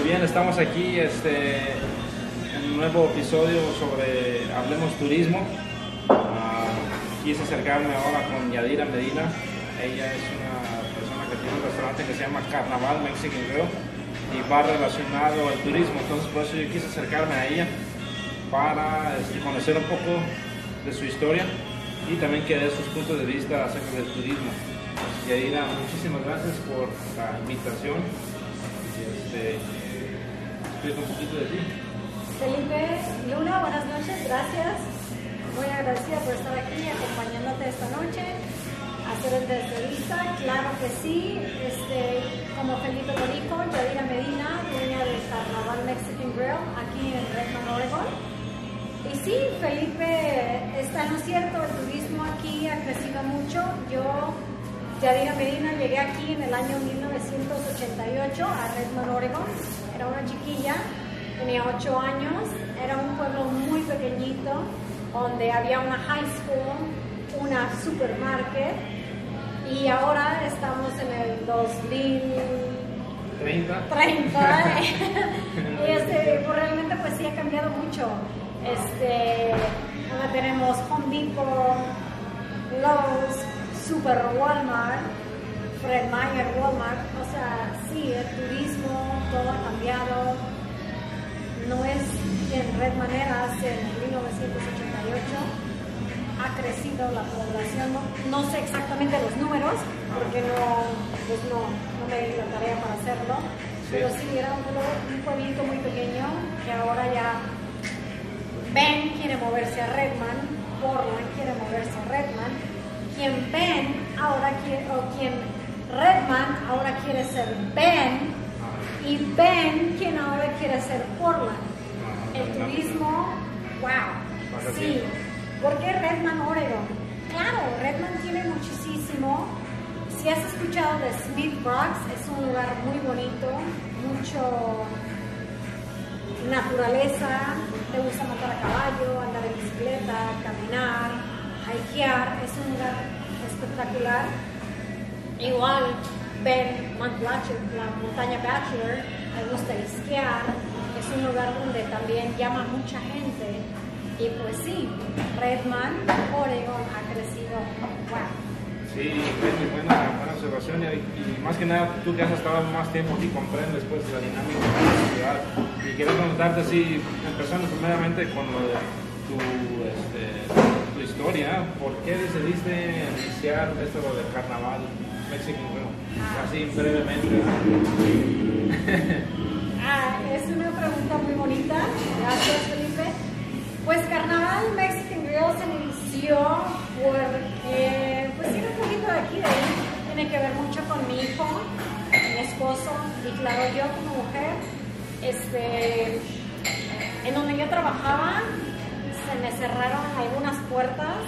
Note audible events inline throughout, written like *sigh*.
Muy bien, estamos aquí este, en un nuevo episodio sobre Hablemos Turismo. Ah, quise acercarme ahora con Yadira Medina. Ella es una persona que tiene un restaurante que se llama Carnaval Mexican Grill y va relacionado al turismo. Entonces, por eso yo quise acercarme a ella para este, conocer un poco de su historia y también que dé sus puntos de vista acerca del turismo. Yadira, muchísimas gracias por la invitación. Este, Felipe Luna, buenas noches, gracias. Muy agradecida por estar aquí acompañándote esta noche, hacer esta entrevista. Claro que sí, este, como Felipe lo dijo, Yadira Medina, dueña del Carnaval Mexican Grill aquí en Redmond, Oregon. Y sí, Felipe, está en lo cierto, el turismo aquí ha crecido mucho. Yo, Yadira Medina, llegué aquí en el año 1988 a Redmond, Oregon. Era una chiquilla, tenía 8 años, era un pueblo muy pequeñito donde había una high school, una supermarket y ahora estamos en el 2030 30. y este, pues realmente pues sí ha cambiado mucho. Este, ahora tenemos Home Depot, Lowe's, Super Walmart, Fred Meyer Walmart, o sea, sí, el turismo, todo ha cambiado. No es en Red Maneras en 1988 ha crecido la población, no, no sé exactamente los números, porque no, pues no, no me di la tarea para hacerlo, pero sí era un, pueblito muy pequeño que ahora ya Ben quiere moverse a Redman, Portland quiere moverse a Redman, quien Ben ahora quiere, o quien Redman ahora quiere ser Ben, y Ben quien ahora quiere ser Portland. El turismo, wow, sí. ¿Por qué Redman, Oregon? Claro, Redman tiene muchísimo. Si has escuchado de Smith Rocks, es un lugar muy bonito, mucho naturaleza, te gusta montar a caballo, andar en bicicleta, caminar, hikear, es un lugar espectacular. Igual Ben Mount Bachelor, la montaña Bachelor, me gusta esquiar, es un lugar donde también llama mucha gente. Y pues sí, Redman, Oregon ha crecido. Wow. Sí, buena, buena, observación y, y más que nada tú que has estado más tiempo aquí comprendes pues la dinámica de la ciudad y quiero preguntarte así, empezando primeramente con lo de tu historia, ¿por qué decidiste iniciar esto del carnaval Mexican Grill? Así brevemente. *laughs* Ah, es una pregunta muy bonita. Gracias, Felipe. Pues Carnaval Mexican Grill se inició porque, pues tiene un poquito de aquí, de ahí. Tiene que ver mucho con mi hijo, mi esposo y claro, yo como mujer. Este, en donde yo trabajaba, cerraron algunas puertas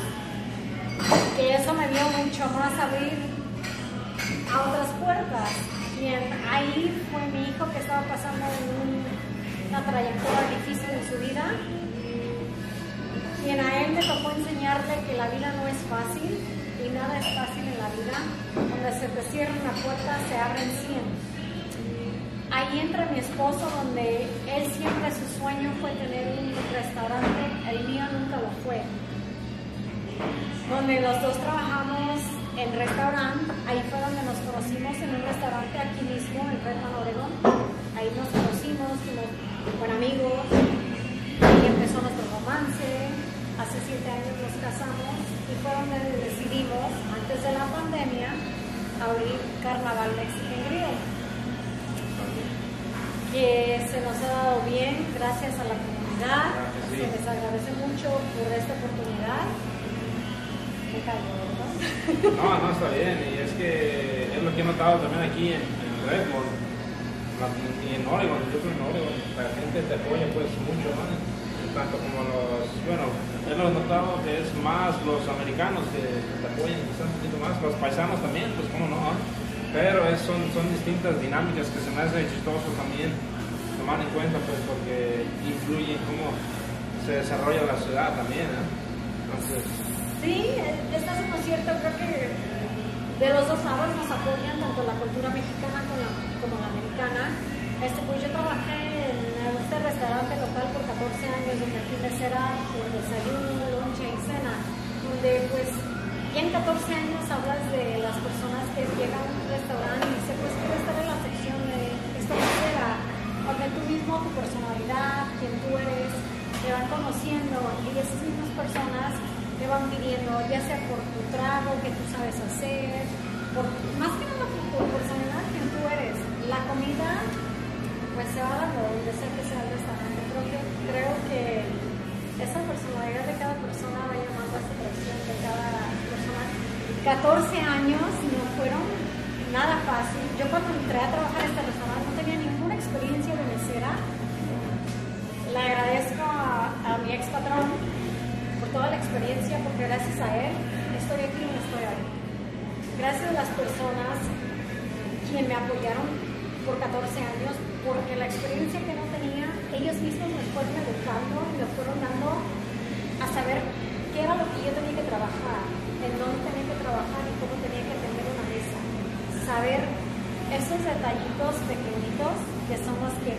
que eso me dio mucho más abrir a otras puertas. Y ahí fue mi hijo que estaba pasando una trayectoria difícil en su vida. Y en a él me tocó enseñarle que la vida no es fácil y nada es fácil en la vida. Donde se te cierra una puerta, se abren 100. Ahí entra mi esposo, donde él siempre su sueño fue tener un restaurante, el mío lo fue donde los dos trabajamos en restaurante. Ahí fue donde nos conocimos en un restaurante aquí mismo en Redmond, Oregon. Ahí nos conocimos, fuimos buen amigos. Ahí empezó nuestro romance. Hace siete años nos casamos y fue donde decidimos, antes de la pandemia, abrir Carnaval Mexican Grill. Que se nos ha dado bien gracias a la les agradece mucho por esta oportunidad. Me callo, ¿verdad? No, no, está bien. Y es que es lo que he notado también aquí en, en Redmond y en Oregon. Yo que en Oregon la gente te apoya pues mucho más. Tanto como los, bueno, he notado que es más los americanos que te apoyan quizás un poquito más. Los paisanos también, pues cómo no. Pero es- son, son distintas dinámicas que se me hace chistoso también tomar en cuenta pues porque influye en cómo se desarrolla la ciudad también. ¿eh? Entonces, Sí, estás en lo cierto. Creo que de los dos lados nos apoyan tanto la cultura mexicana como la, americana. Este, pues yo trabajé restaurante local por 14 años, donde aquí mesera por desayuno, lonche y cena, donde pues en 14 años hablas de las personas que llegan a un restaurante y dicen, pues quiero estar en la sección de esta mesera, donde tú mismo, tu personalidad, quién tú eres, te van conociendo y esas mismas personas te van pidiendo, ya sea por tu trago, que tú sabes hacer, por, más que nada por tu personalidad, quién tú eres. La comida, pues se va dando donde sea que sea el restaurante. Creo que, creo que esa personalidad de cada persona va llamando a esa atracción de cada persona. 14 años no fueron nada fácil. Yo cuando entré a trabajar en este restaurante no tenía ninguna experiencia de mesera. Le agradezco a, a mi ex patrón por toda la experiencia, porque gracias a él estoy aquí donde estoy hoy. Gracias a las personas quienes me apoyaron por 14 años, porque la experiencia que no tenía, ellos mismos me fueron educando me fueron dando a saber qué era lo que yo tenía que trabajar, en dónde tenía que trabajar y cómo tenía que atender una mesa. Saber esos detallitos pequeñitos que son los que,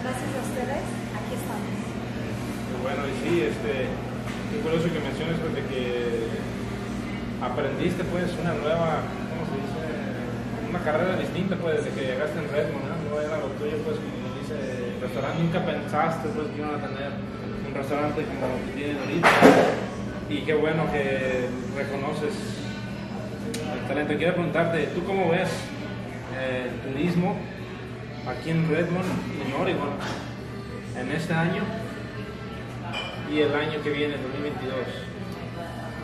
gracias a ustedes, aquí estamos. Bueno, y sí, este, es curioso que menciones pues, de que aprendiste pues una nueva, ¿cómo se dice? Una carrera distinta pues desde que llegaste en Redmond, ¿no? Era lo tuyo pues como dice restaurante, nunca pensaste pues que iban a tener un restaurante como lo que tienen ahorita. Y qué bueno que reconoces el talento. Quiero preguntarte, ¿tú cómo ves eh, el turismo aquí en Redmond en Oregon en este año y el año que viene, 2022?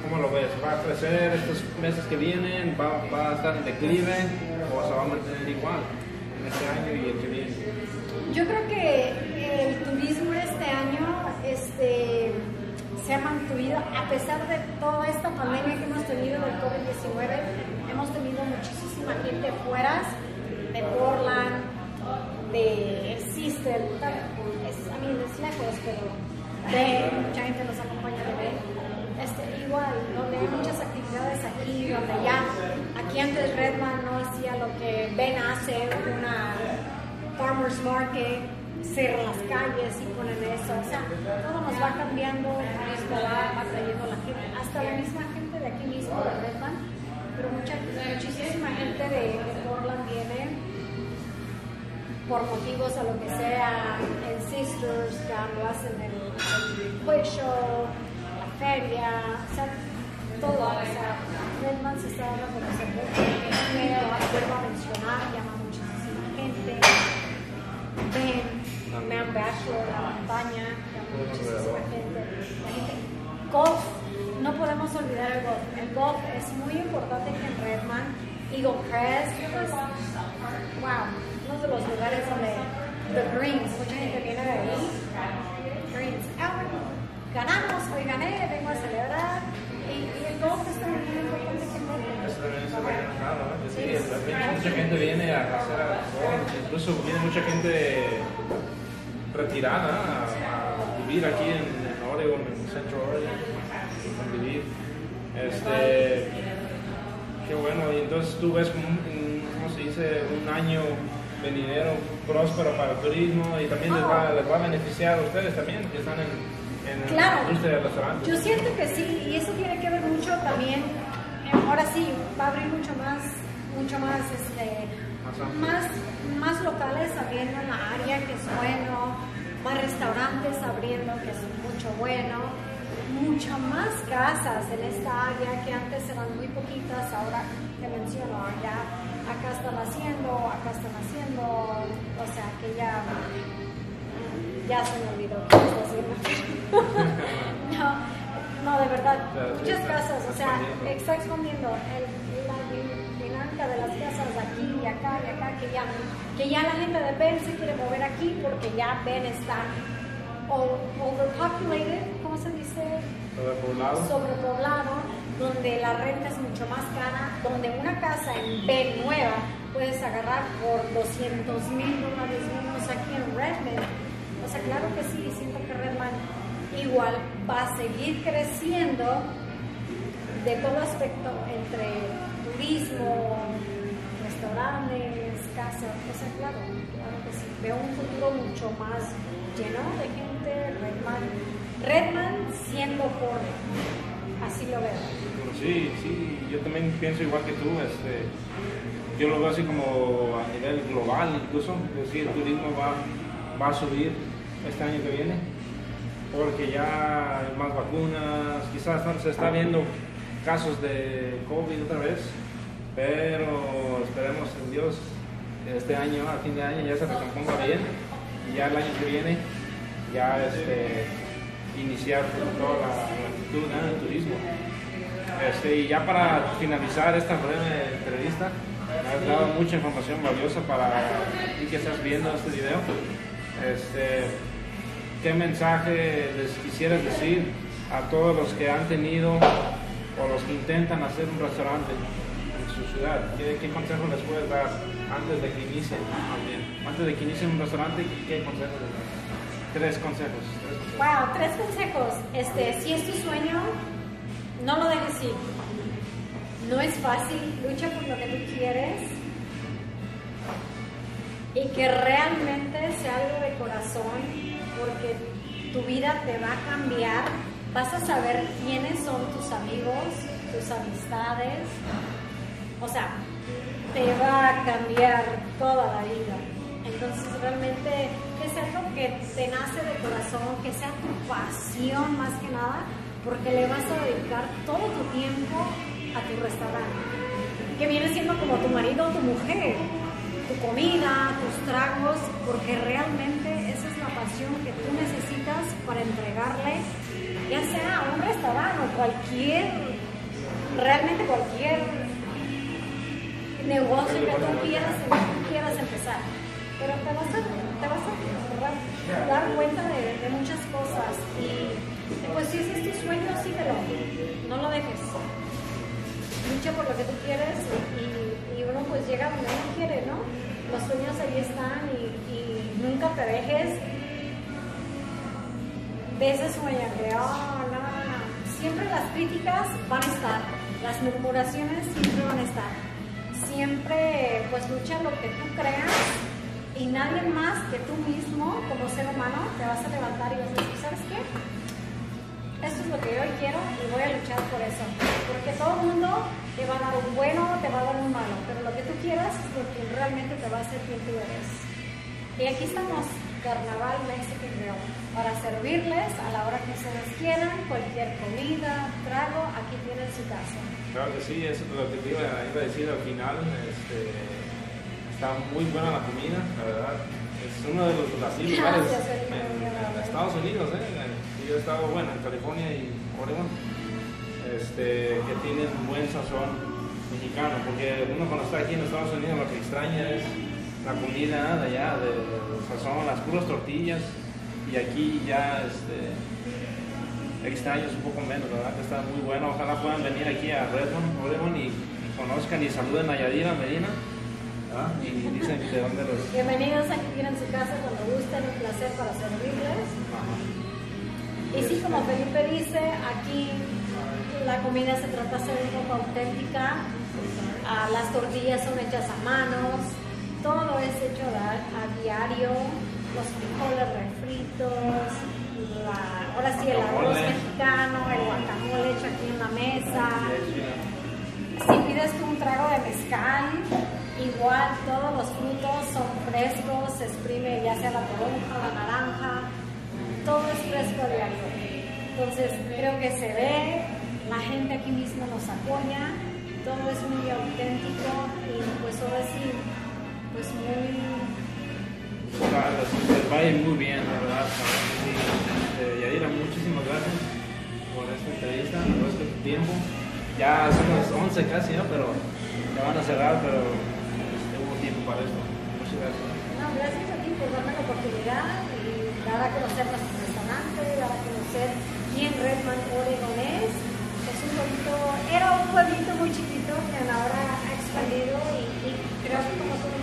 ¿Cómo lo ves? ¿Va a crecer estos meses que vienen? ¿Va, va a estar en declive o se va a mantener igual en este año y el que viene? Yo creo que el turismo este año este, se ha mantenido, a pesar de toda esta pandemia que hemos tenido del COVID-19, hemos tenido muchísima gente fuera de Portland, de Sister, es, a mí es lejos, pero de, mucha gente nos acompaña de ver. Este, igual, donde hay muchas actividades aquí, donde ya, aquí antes Redman no hacía lo que Ben hace, una farmers market, cierran las calles y ponen eso, o sea, todo nos va cambiando, turismo va, la gente, hasta la misma gente de aquí mismo, de Redman, pero mucha, muchísima gente de, por motivos a lo que sea, en Sisters, ya lo hacen en el quick show, la feria, o sea, todo, o sea, Redman se está dando a conocer me vuelvo a mencionar, llama muchísima gente, ven, Man Bachelor, la montaña, llama muchísima gente, golf, no podemos olvidar el golf, el golf es muy importante que en Redman, Eagle Crest, wow, de los lugares donde the greens, mucha gente viene de ahí, greens, ah, ganamos, hoy gané, vengo a celebrar, y, y el golf es muy importante que ¿no? Sí, mucha gente viene a hacer golf, incluso viene mucha gente retirada a, vivir aquí en, Oregon, en Central Oregon, a vivir. Este, qué bueno, y entonces tú ves un, un- ¿cómo se dice? Un año venidero próspero para el turismo y también les va, les va a beneficiar a ustedes también que están en, en Claro. la industria del restaurante. Yo siento que sí, y eso tiene que ver mucho también, eh, ahora sí, va a abrir mucho más, mucho más, este, Más más locales abriendo en la área, que es bueno, más restaurantes abriendo, que es mucho bueno, mucho más casas en esta área que antes eran muy poquitas, ahora te menciono, ya acá están haciendo, acá están haciendo, o sea que ya ya se me olvidó haciendo. *laughs* no, no, de verdad, muchas casas, o sea, está expandiendo el- la di- dinámica de las casas aquí y acá y acá, que ya, que ya la gente de Ben se quiere mover aquí porque ya Ben está overpopulated, ¿cómo se dice? Sobrepoblado. sobrepoblado, donde la renta es mucho más cara, donde una casa en B nueva puedes agarrar por 200 mil dólares menos aquí en Redmond. O sea, claro que sí, siento que Redmond igual va a seguir creciendo de todo aspecto entre turismo, restaurantes, casa. O sea, claro, claro que sí. Veo un futuro mucho más lleno de gente. Redman, Redman siendo pobre. Así lo veo. Sí, sí, yo también pienso igual que tú. Este, yo lo veo así como a nivel global incluso. Es decir, el turismo va, va a subir este año que viene porque ya hay más vacunas, quizás se está viendo casos de COVID otra vez, pero esperemos en Dios este año, a fin de año, ya se recomponga bien y ya el año que viene ya este, iniciar toda la actitud del turismo. Este, y ya para finalizar esta breve entrevista, me has dado mucha información valiosa para ti que estás viendo este video. Este, ¿Qué mensaje les quisieras decir a todos los que han tenido o los que intentan hacer un restaurante en ciudad? ¿Qué, qué consejo les puedes dar antes de que inicien? Antes de que inicien un restaurante, ¿qué consejos les das? Tres consejos. Tres consejos. Wow, tres consejos. Este, si es tu sueño, no lo dejes ir. No es fácil, lucha por lo que tú quieres y que realmente sea algo de corazón, porque tu vida te va a cambiar, vas a saber quiénes son tus amigos, tus amistades, o sea, te va a cambiar toda la vida. Entonces realmente es algo que te nace de corazón, que sea tu pasión más que nada, porque le vas a dedicar todo tu tiempo a tu restaurante, que viene siendo como tu marido o tu mujer tu comida, tus tragos, porque realmente esa es la pasión que tú necesitas para entregarle, ya sea a un restaurante o cualquier, negocio que tú quieras, quieras empezar. Pero te vas a, te dar cuenta de, muchas cosas y pues si es tu sueño, síguelo, no lo dejes. Lucha por lo que tú quieres y, uno pues llega donde uno quiere, ¿no? Los sueños ahí están y, nunca te dejes de ese sueño no. Siempre las críticas van a estar, las murmuraciones siempre van a estar. Siempre pues lucha lo que tú creas y nadie más que tú mismo como ser humano te vas a levantar y vas a decir, ¿sabes qué? Esto es lo que yo quiero y voy a luchar por eso. Porque todo el mundo te va a dar un bueno, te va a dar un malo, pero lo que tú quieras es lo que realmente te va a hacer quien tú eres. Y aquí estamos, Carnaval Mexican Grill, para servirles a la hora que ustedes quieran, cualquier comida, trago, aquí tienen su casa. Claro que sí, eso es lo que te iba, iba a decir al final. Este, está muy buena la comida, la verdad. Es uno de los así, lugares en. Estados Unidos, ¿eh? Yo he estado, bueno, en California y Oregon, este, que tienen buen sazón mexicano, porque uno cuando está aquí en Estados Unidos lo que extraña es la comida de allá, de, del sazón, las puras tortillas, y aquí ya este, extraños un poco menos, la ¿verdad? Que está muy bueno. Ojalá puedan venir aquí a Redmond, Oregon y, y conozcan y saluden a Yadira Medina. ¿verdad? Y dicen de dónde los. Bienvenidos aquí tienen su casa cuando gusten, un placer para servirles. Y sí, como Felipe dice, aquí la comida se trata de ser un poco auténtica. Ah, las tortillas son hechas a manos, todo es hecho a, a diario, los frijoles refritos, la- ahora sí el arroz mexicano, el guacamole hecho aquí en la mesa. Si pides tú un trago de mezcal, igual todos los frutos son frescos, se exprime ya sea la toronja, la naranja, todo es fresco diario. Entonces creo que se ve, la gente aquí mismo nos apoya, todo es muy auténtico y pues ahora sí, pues muy Claro, muy bien, la verdad. Sí, este, Yadira, muchísimas gracias por esta entrevista, por este tiempo. Ya son las 11 casi, ¿no? Pero ya van a cerrar, pero este, hubo tiempo para esto. Muchas gracias. No, gracias a ti por darme la oportunidad y dar a conocer nuestro restaurante, dar a conocer quién Redman Oregon es. Es un pueblito, era un pueblito muy chiquito que ahora ha expandido y, y creo que como tú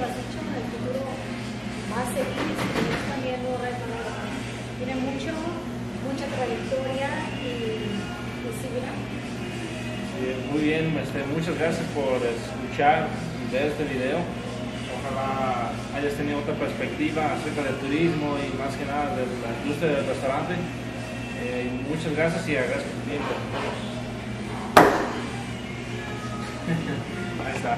lo has dicho, en el futuro va a seguir. Tiene mucho, mucha trayectoria y, y seguirá. Sí, muy bien, este, muchas gracias por escuchar y ver este video. Ojalá hayas tenido otra perspectiva acerca del turismo y más que nada de la industria del restaurante. Eh, muchas gracias y agradezco tu tiempo. *laughs* Ahí está.